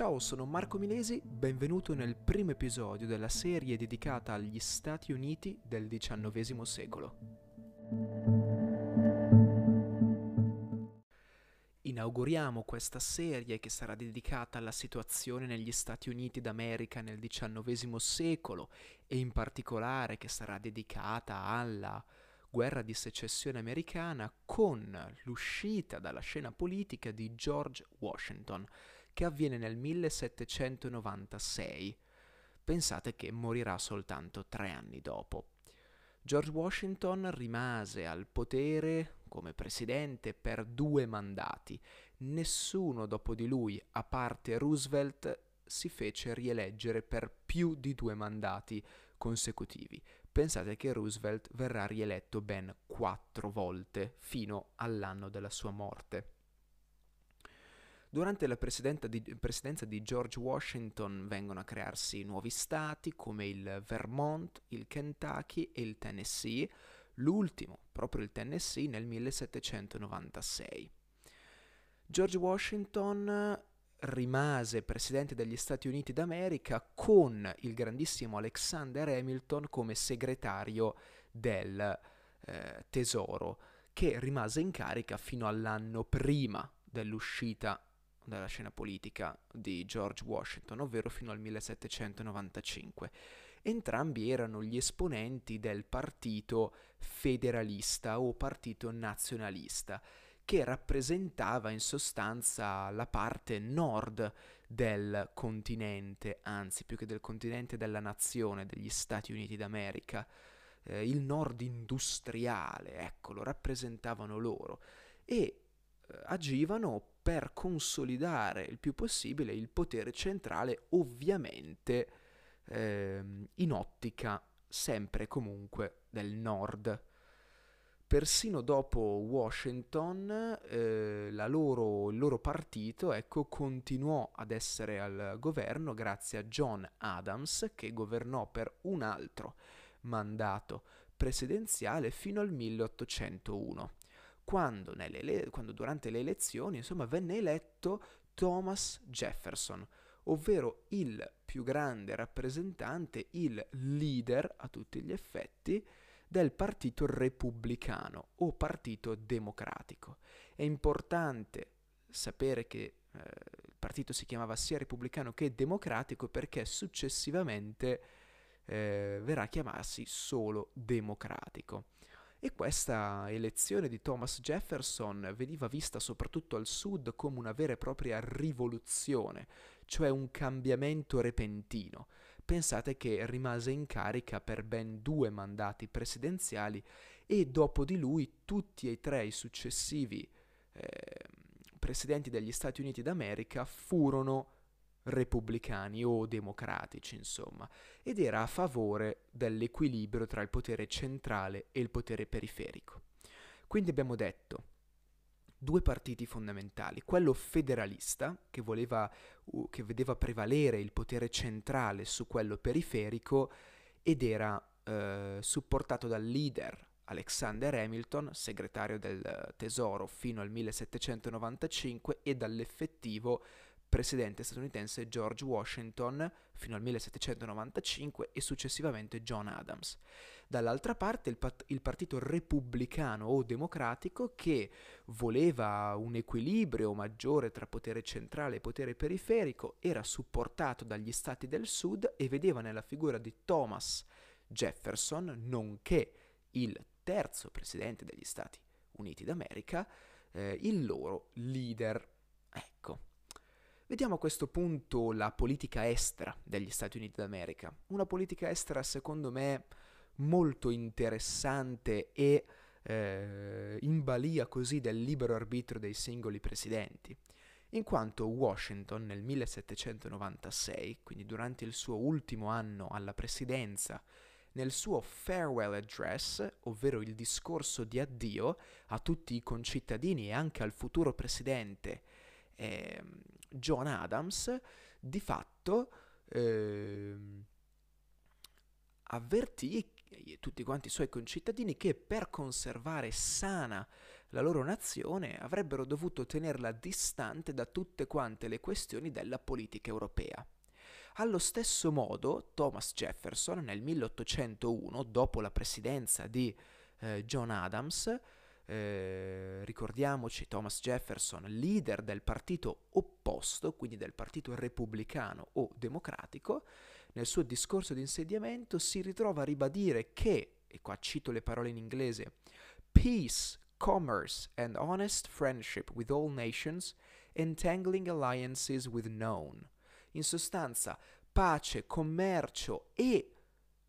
Ciao, sono Marco Milesi, benvenuto nel primo episodio della serie dedicata agli Stati Uniti del XIX secolo. Inauguriamo questa serie che sarà dedicata alla situazione negli Stati Uniti d'America nel XIX secolo e in particolare che sarà dedicata alla guerra di secessione americana con l'uscita dalla scena politica di George Washington che avviene nel 1796. Pensate che morirà soltanto tre anni dopo. George Washington rimase al potere come presidente per due mandati. Nessuno dopo di lui, a parte Roosevelt, si fece rieleggere per più di due mandati consecutivi. Pensate che Roosevelt verrà rieletto ben quattro volte fino all'anno della sua morte. Durante la di, presidenza di George Washington vengono a crearsi nuovi stati come il Vermont, il Kentucky e il Tennessee, l'ultimo, proprio il Tennessee, nel 1796. George Washington rimase presidente degli Stati Uniti d'America con il grandissimo Alexander Hamilton come segretario del eh, Tesoro, che rimase in carica fino all'anno prima dell'uscita dalla scena politica di George Washington, ovvero fino al 1795. Entrambi erano gli esponenti del partito federalista o partito nazionalista, che rappresentava in sostanza la parte nord del continente, anzi più che del continente della nazione degli Stati Uniti d'America, eh, il nord industriale, ecco, lo rappresentavano loro e eh, agivano per consolidare il più possibile il potere centrale, ovviamente ehm, in ottica sempre e comunque del nord. Persino dopo Washington eh, loro, il loro partito ecco, continuò ad essere al governo grazie a John Adams che governò per un altro mandato presidenziale fino al 1801 quando, nelle, quando durante le elezioni insomma, venne eletto Thomas Jefferson, ovvero il più grande rappresentante, il leader a tutti gli effetti del partito repubblicano o partito democratico. È importante sapere che eh, il partito si chiamava sia repubblicano che democratico perché successivamente eh, verrà a chiamarsi solo democratico. E questa elezione di Thomas Jefferson veniva vista soprattutto al sud come una vera e propria rivoluzione, cioè un cambiamento repentino. Pensate che rimase in carica per ben due mandati presidenziali e dopo di lui tutti e tre i successivi eh, presidenti degli Stati Uniti d'America furono repubblicani o democratici, insomma, ed era a favore dell'equilibrio tra il potere centrale e il potere periferico. Quindi abbiamo detto due partiti fondamentali, quello federalista, che, voleva, che vedeva prevalere il potere centrale su quello periferico ed era uh, supportato dal leader Alexander Hamilton, segretario del Tesoro fino al 1795, e dall'effettivo presidente statunitense George Washington fino al 1795 e successivamente John Adams. Dall'altra parte il, pat- il, partito repubblicano o democratico che voleva un equilibrio maggiore tra potere centrale e potere periferico era supportato dagli stati del sud e vedeva nella figura di Thomas Jefferson, nonché il terzo presidente degli Stati Uniti d'America, eh, il loro leader. Ecco, Vediamo a questo punto la politica estera degli Stati Uniti d'America. Una politica estera secondo me molto interessante e eh, in balia così del libero arbitrio dei singoli presidenti, in quanto Washington nel 1796, quindi durante il suo ultimo anno alla presidenza, nel suo farewell address, ovvero il discorso di addio a tutti i concittadini e anche al futuro presidente eh, John Adams di fatto eh, avvertì tutti quanti i suoi concittadini che per conservare sana la loro nazione avrebbero dovuto tenerla distante da tutte quante le questioni della politica europea. Allo stesso modo, Thomas Jefferson nel 1801, dopo la presidenza di eh, John Adams, eh, ricordiamoci Thomas Jefferson, leader del partito opposto, quindi del partito repubblicano o democratico, nel suo discorso di insediamento si ritrova a ribadire che, e qua cito le parole in inglese, peace, commerce and honest friendship with all nations, entangling alliances with none. In sostanza, pace, commercio e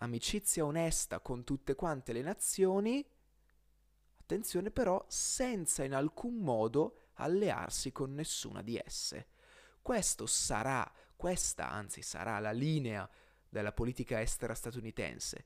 amicizia onesta con tutte quante le nazioni, attenzione però, senza in alcun modo allearsi con nessuna di esse. Questo sarà, questa anzi sarà la linea della politica estera statunitense.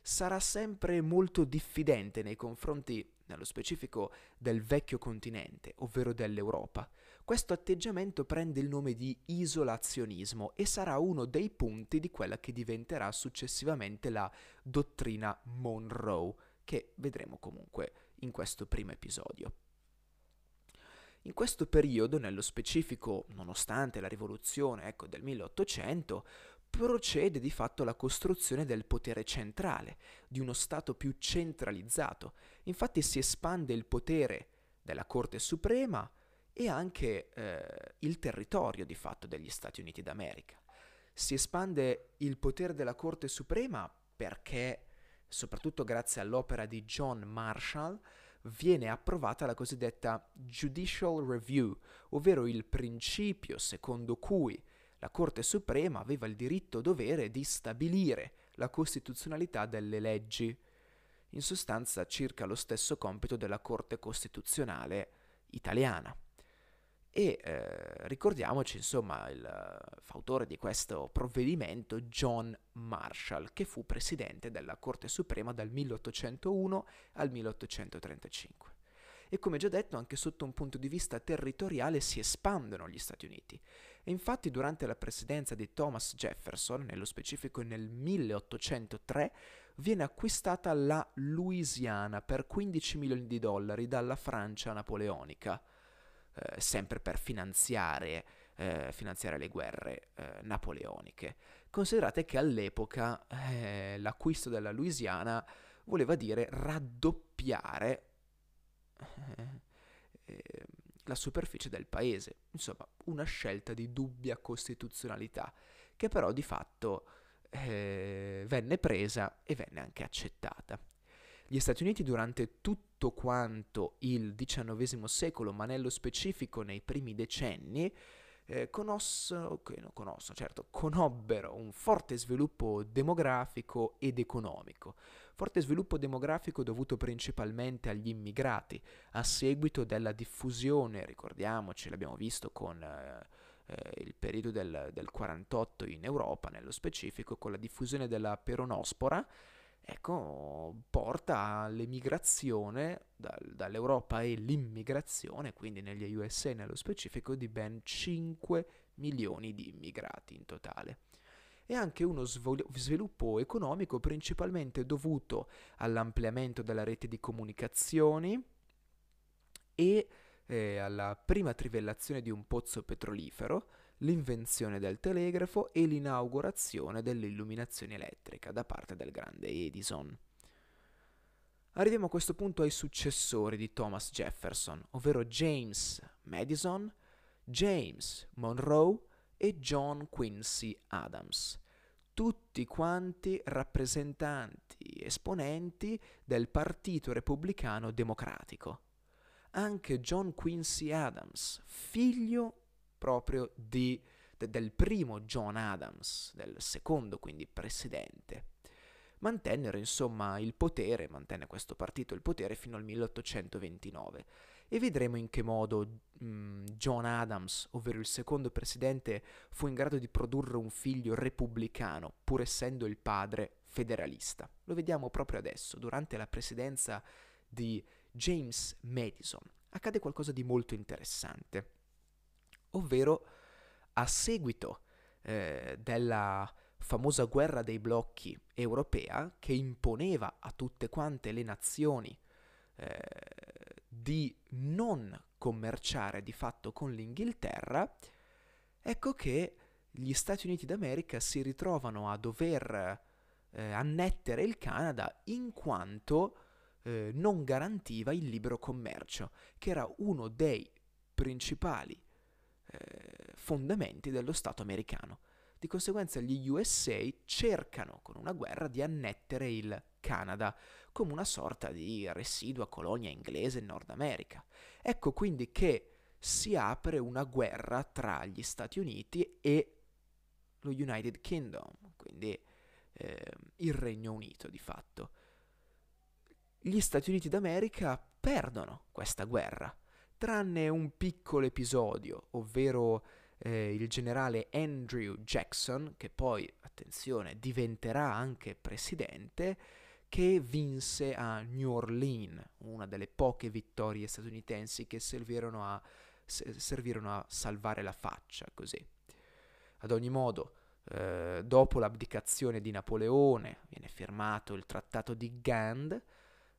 Sarà sempre molto diffidente nei confronti, nello specifico, del vecchio continente, ovvero dell'Europa. Questo atteggiamento prende il nome di isolazionismo e sarà uno dei punti di quella che diventerà successivamente la dottrina Monroe, che vedremo comunque in questo primo episodio. In questo periodo, nello specifico, nonostante la rivoluzione ecco, del 1800, procede di fatto la costruzione del potere centrale, di uno Stato più centralizzato. Infatti si espande il potere della Corte Suprema, e anche eh, il territorio di fatto degli Stati Uniti d'America. Si espande il potere della Corte Suprema perché, soprattutto grazie all'opera di John Marshall, viene approvata la cosiddetta Judicial Review, ovvero il principio secondo cui la Corte Suprema aveva il diritto-dovere di stabilire la costituzionalità delle leggi, in sostanza circa lo stesso compito della Corte Costituzionale italiana. E eh, ricordiamoci, insomma, il fautore di questo provvedimento, John Marshall, che fu presidente della Corte Suprema dal 1801 al 1835. E come già detto, anche sotto un punto di vista territoriale si espandono gli Stati Uniti. E infatti durante la presidenza di Thomas Jefferson, nello specifico nel 1803, viene acquistata la Louisiana per 15 milioni di dollari dalla Francia napoleonica eh, sempre per finanziare, eh, finanziare le guerre eh, napoleoniche. Considerate che all'epoca eh, l'acquisto della Louisiana voleva dire raddoppiare la superficie del paese, insomma una scelta di dubbia costituzionalità, che però di fatto eh, venne presa e venne anche accettata. Gli Stati Uniti durante tutto quanto il XIX secolo, ma nello specifico nei primi decenni, eh, conosso, no, conosso, certo, conobbero un forte sviluppo demografico ed economico. Forte sviluppo demografico dovuto principalmente agli immigrati, a seguito della diffusione, ricordiamoci, l'abbiamo visto con eh, eh, il periodo del, del 48 in Europa, nello specifico, con la diffusione della peronospora, ecco, porta all'emigrazione dal, dall'Europa e l'immigrazione, quindi negli USA nello specifico, di ben 5 milioni di immigrati in totale. E anche uno sviluppo economico principalmente dovuto all'ampliamento della rete di comunicazioni e eh, alla prima trivellazione di un pozzo petrolifero, l'invenzione del telegrafo e l'inaugurazione dell'illuminazione elettrica da parte del grande Edison. Arriviamo a questo punto ai successori di Thomas Jefferson, ovvero James Madison, James Monroe e John Quincy Adams, tutti quanti rappresentanti, esponenti del Partito Repubblicano Democratico. Anche John Quincy Adams, figlio proprio di, de, del primo John Adams, del secondo quindi presidente. Mantennero insomma il potere, mantenne questo partito il potere fino al 1829 e vedremo in che modo mh, mm, John Adams, ovvero il secondo presidente, fu in grado di produrre un figlio repubblicano, pur essendo il padre federalista. Lo vediamo proprio adesso, durante la presidenza di James Madison. Accade qualcosa di molto interessante ovvero a seguito eh, della famosa guerra dei blocchi europea che imponeva a tutte quante le nazioni eh, di non commerciare di fatto con l'Inghilterra, ecco che gli Stati Uniti d'America si ritrovano a dover eh, annettere il Canada in quanto eh, non garantiva il libero commercio, che era uno dei principali eh, fondamenti dello Stato americano. Di conseguenza gli USA cercano con una guerra di annettere il Canada come una sorta di residua colonia inglese in Nord America. Ecco quindi che si apre una guerra tra gli Stati Uniti e lo United Kingdom, quindi eh, il Regno Unito di fatto. Gli Stati Uniti d'America perdono questa guerra, tranne un piccolo episodio, ovvero eh, il generale Andrew Jackson, che poi, attenzione, diventerà anche presidente, che vinse a New Orleans, una delle poche vittorie statunitensi che servirono a, servirono a salvare la faccia, così. Ad ogni modo, eh, dopo l'abdicazione di Napoleone viene firmato il trattato di Gand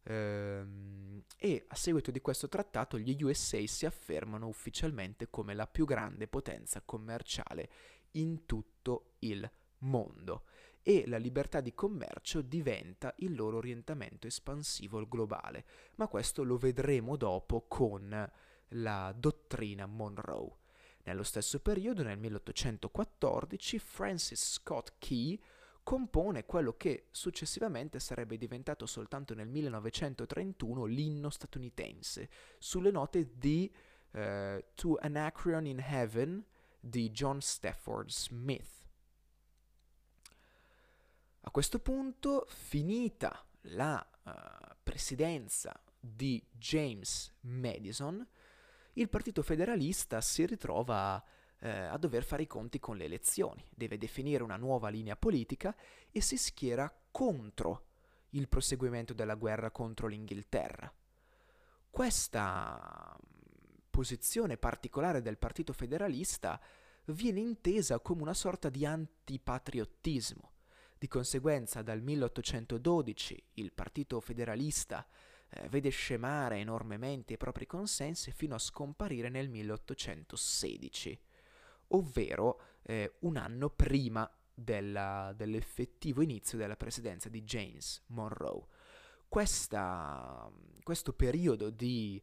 e a seguito di questo trattato gli USA si affermano ufficialmente come la più grande potenza commerciale in tutto il mondo e la libertà di commercio diventa il loro orientamento espansivo globale, ma questo lo vedremo dopo con la dottrina Monroe. Nello stesso periodo, nel 1814, Francis Scott Key compone quello che successivamente sarebbe diventato soltanto nel 1931 l'inno statunitense, sulle note di uh, To Anacreon in Heaven di John Stafford Smith. A questo punto, finita la uh, presidenza di James Madison, il Partito Federalista si ritrova eh, a dover fare i conti con le elezioni, deve definire una nuova linea politica e si schiera contro il proseguimento della guerra contro l'Inghilterra. Questa mm, posizione particolare del Partito Federalista viene intesa come una sorta di antipatriottismo. Di conseguenza dal 1812 il Partito Federalista eh, vede scemare enormemente i propri consensi fino a scomparire nel 1816, ovvero eh, un anno prima della, dell'effettivo inizio della presidenza di James Monroe. Questa, questo periodo di,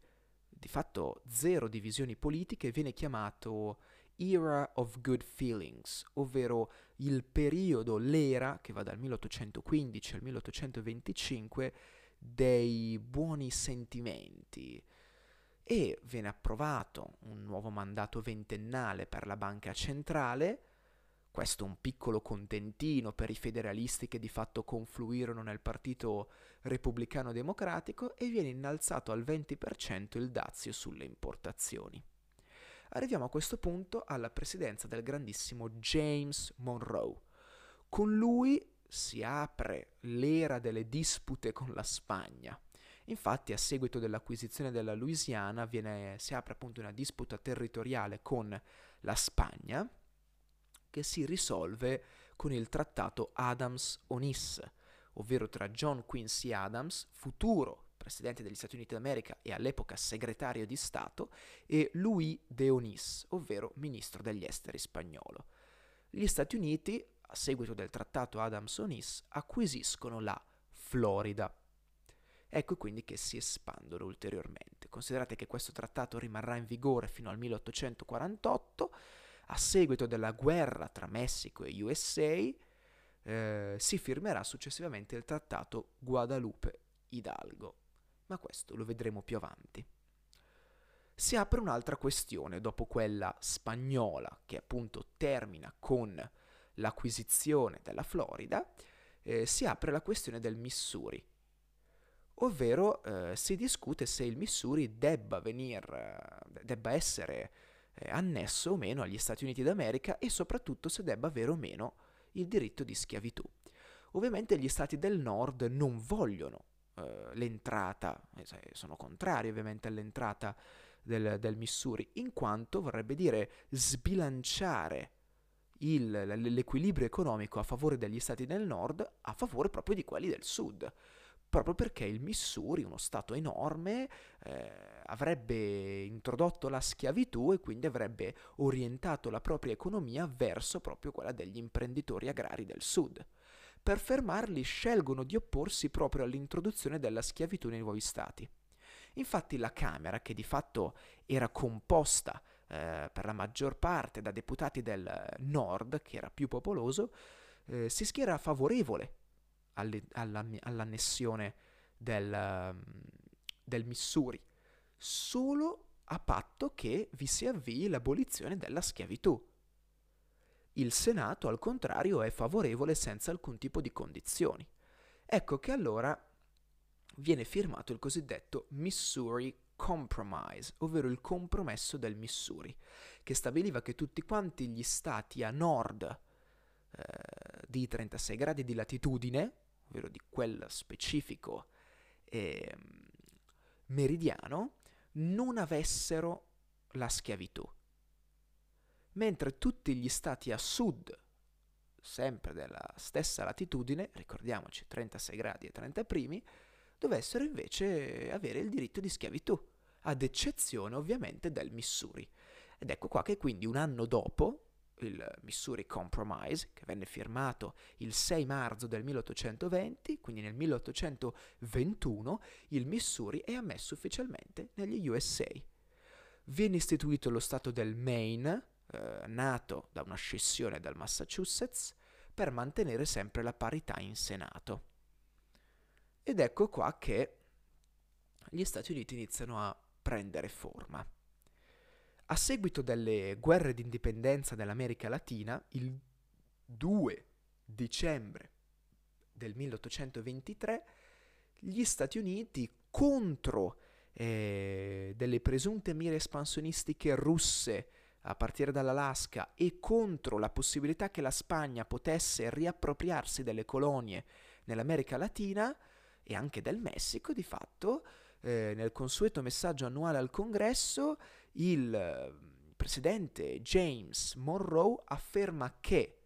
di fatto zero divisioni politiche viene chiamato Era of Good Feelings, ovvero il periodo, l'era che va dal 1815 al 1825 dei buoni sentimenti e viene approvato un nuovo mandato ventennale per la banca centrale, questo un piccolo contentino per i federalisti che di fatto confluirono nel partito repubblicano democratico e viene innalzato al 20% il dazio sulle importazioni. Arriviamo a questo punto alla presidenza del grandissimo James Monroe. Con lui si apre l'era delle dispute con la Spagna. Infatti, a seguito dell'acquisizione della Louisiana, viene, si apre appunto una disputa territoriale con la Spagna che si risolve con il trattato Adams-Onis, ovvero tra John Quincy Adams, futuro presidente degli Stati Uniti d'America e all'epoca segretario di Stato, e Louis de Onis, ovvero ministro degli esteri spagnolo. Gli Stati Uniti a seguito del trattato Adams-Onis, acquisiscono la Florida. Ecco quindi che si espandono ulteriormente. Considerate che questo trattato rimarrà in vigore fino al 1848, a seguito della guerra tra Messico e USA, eh, si firmerà successivamente il trattato Guadalupe Hidalgo, ma questo lo vedremo più avanti. Si apre un'altra questione dopo quella spagnola che appunto termina con l'acquisizione della Florida, eh, si apre la questione del Missouri, ovvero eh, si discute se il Missouri debba, venir, eh, debba essere eh, annesso o meno agli Stati Uniti d'America e soprattutto se debba avere o meno il diritto di schiavitù. Ovviamente gli stati del nord non vogliono eh, l'entrata, eh, sono contrari ovviamente all'entrata del, del Missouri, in quanto vorrebbe dire sbilanciare il, l'equilibrio economico a favore degli stati del nord a favore proprio di quelli del sud. Proprio perché il Missouri, uno stato enorme, eh, avrebbe introdotto la schiavitù e quindi avrebbe orientato la propria economia verso proprio quella degli imprenditori agrari del sud. Per fermarli scelgono di opporsi proprio all'introduzione della schiavitù nei nuovi stati. Infatti la Camera, che di fatto era composta eh, per la maggior parte da deputati del nord, che era più popoloso, eh, si schiera favorevole alle, alla, all'annessione del, del Missouri, solo a patto che vi si avvii l'abolizione della schiavitù. Il Senato, al contrario, è favorevole senza alcun tipo di condizioni. Ecco che allora viene firmato il cosiddetto Missouri Compromise, ovvero il compromesso del Missouri, che stabiliva che tutti quanti gli stati a nord eh, di 36 gradi di latitudine, ovvero di quel specifico eh, meridiano, non avessero la schiavitù, mentre tutti gli stati a sud, sempre della stessa latitudine, ricordiamoci 36 gradi e 30 primi, dovessero invece avere il diritto di schiavitù, ad eccezione ovviamente del Missouri. Ed ecco qua che quindi un anno dopo, il Missouri Compromise, che venne firmato il 6 marzo del 1820, quindi nel 1821, il Missouri è ammesso ufficialmente negli USA. Viene istituito lo Stato del Maine, eh, nato da una scissione dal Massachusetts, per mantenere sempre la parità in Senato. Ed ecco qua che gli Stati Uniti iniziano a prendere forma. A seguito delle guerre di indipendenza dell'America Latina, il 2 dicembre del 1823, gli Stati Uniti contro eh, delle presunte mire espansionistiche russe a partire dall'Alaska e contro la possibilità che la Spagna potesse riappropriarsi delle colonie nell'America Latina, e anche del Messico, di fatto, eh, nel consueto messaggio annuale al Congresso, il eh, presidente James Monroe afferma che,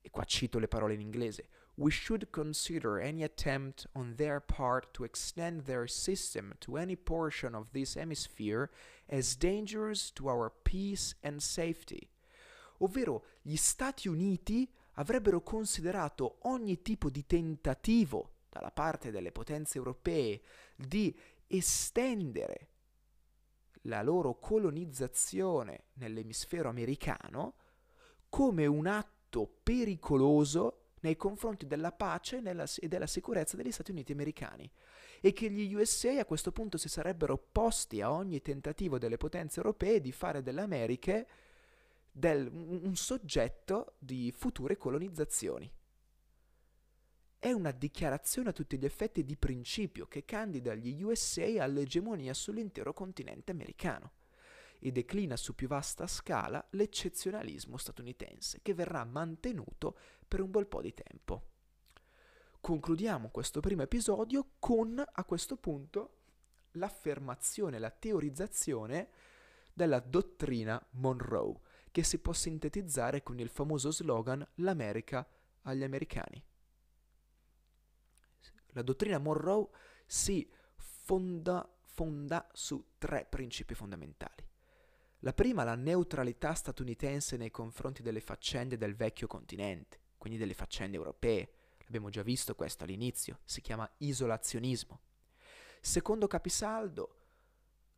e qua cito le parole in inglese, we should consider any attempt on their part to extend their system to any portion of this hemisphere as dangerous to our peace and safety. Ovvero gli Stati Uniti avrebbero considerato ogni tipo di tentativo dalla parte delle potenze europee di estendere la loro colonizzazione nell'emisfero americano come un atto pericoloso nei confronti della pace e della sicurezza degli Stati Uniti americani e che gli USA a questo punto si sarebbero opposti a ogni tentativo delle potenze europee di fare delle Americhe del, un soggetto di future colonizzazioni. È una dichiarazione a tutti gli effetti di principio che candida gli USA all'egemonia sull'intero continente americano e declina su più vasta scala l'eccezionalismo statunitense che verrà mantenuto per un bel po' di tempo. Concludiamo questo primo episodio con a questo punto l'affermazione, la teorizzazione della dottrina Monroe, che si può sintetizzare con il famoso slogan L'America agli americani. La dottrina Monroe si fonda, fonda su tre principi fondamentali. La prima, la neutralità statunitense nei confronti delle faccende del vecchio continente, quindi delle faccende europee. Abbiamo già visto questo all'inizio, si chiama isolazionismo. Secondo capisaldo,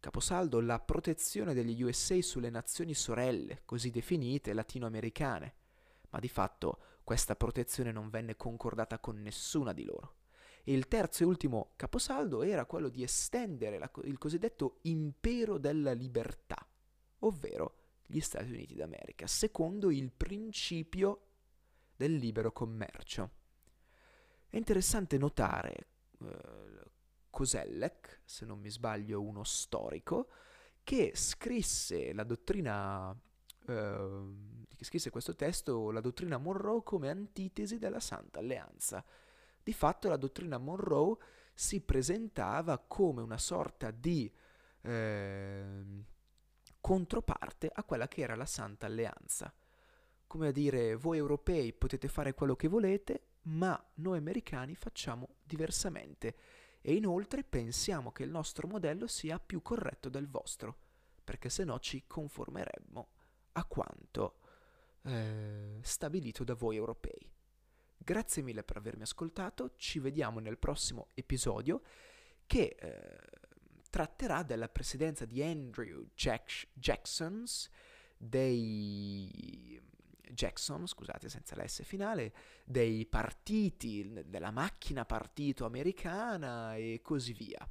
caposaldo, la protezione degli USA sulle nazioni sorelle, così definite latinoamericane, ma di fatto questa protezione non venne concordata con nessuna di loro. E il terzo e ultimo caposaldo era quello di estendere la, il cosiddetto impero della libertà, ovvero gli Stati Uniti d'America, secondo il principio del libero commercio. È interessante notare eh, Koselleck, se non mi sbaglio uno storico, che scrisse la dottrina, eh, che scrisse questo testo, la dottrina Monroe come antitesi della Santa Alleanza di fatto la dottrina Monroe si presentava come una sorta di eh, controparte a quella che era la Santa Alleanza. Come a dire, voi europei potete fare quello che volete, ma noi americani facciamo diversamente e inoltre pensiamo che il nostro modello sia più corretto del vostro, perché se no ci conformeremmo a quanto eh, stabilito da voi europei. Grazie mille per avermi ascoltato, ci vediamo nel prossimo episodio che eh, tratterà della presidenza di Andrew Jack- Jacksons dei Jackson, scusate senza l'S finale, dei partiti, della macchina partito americana e così via.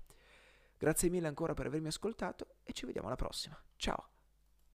Grazie mille ancora per avermi ascoltato e ci vediamo alla prossima. Ciao!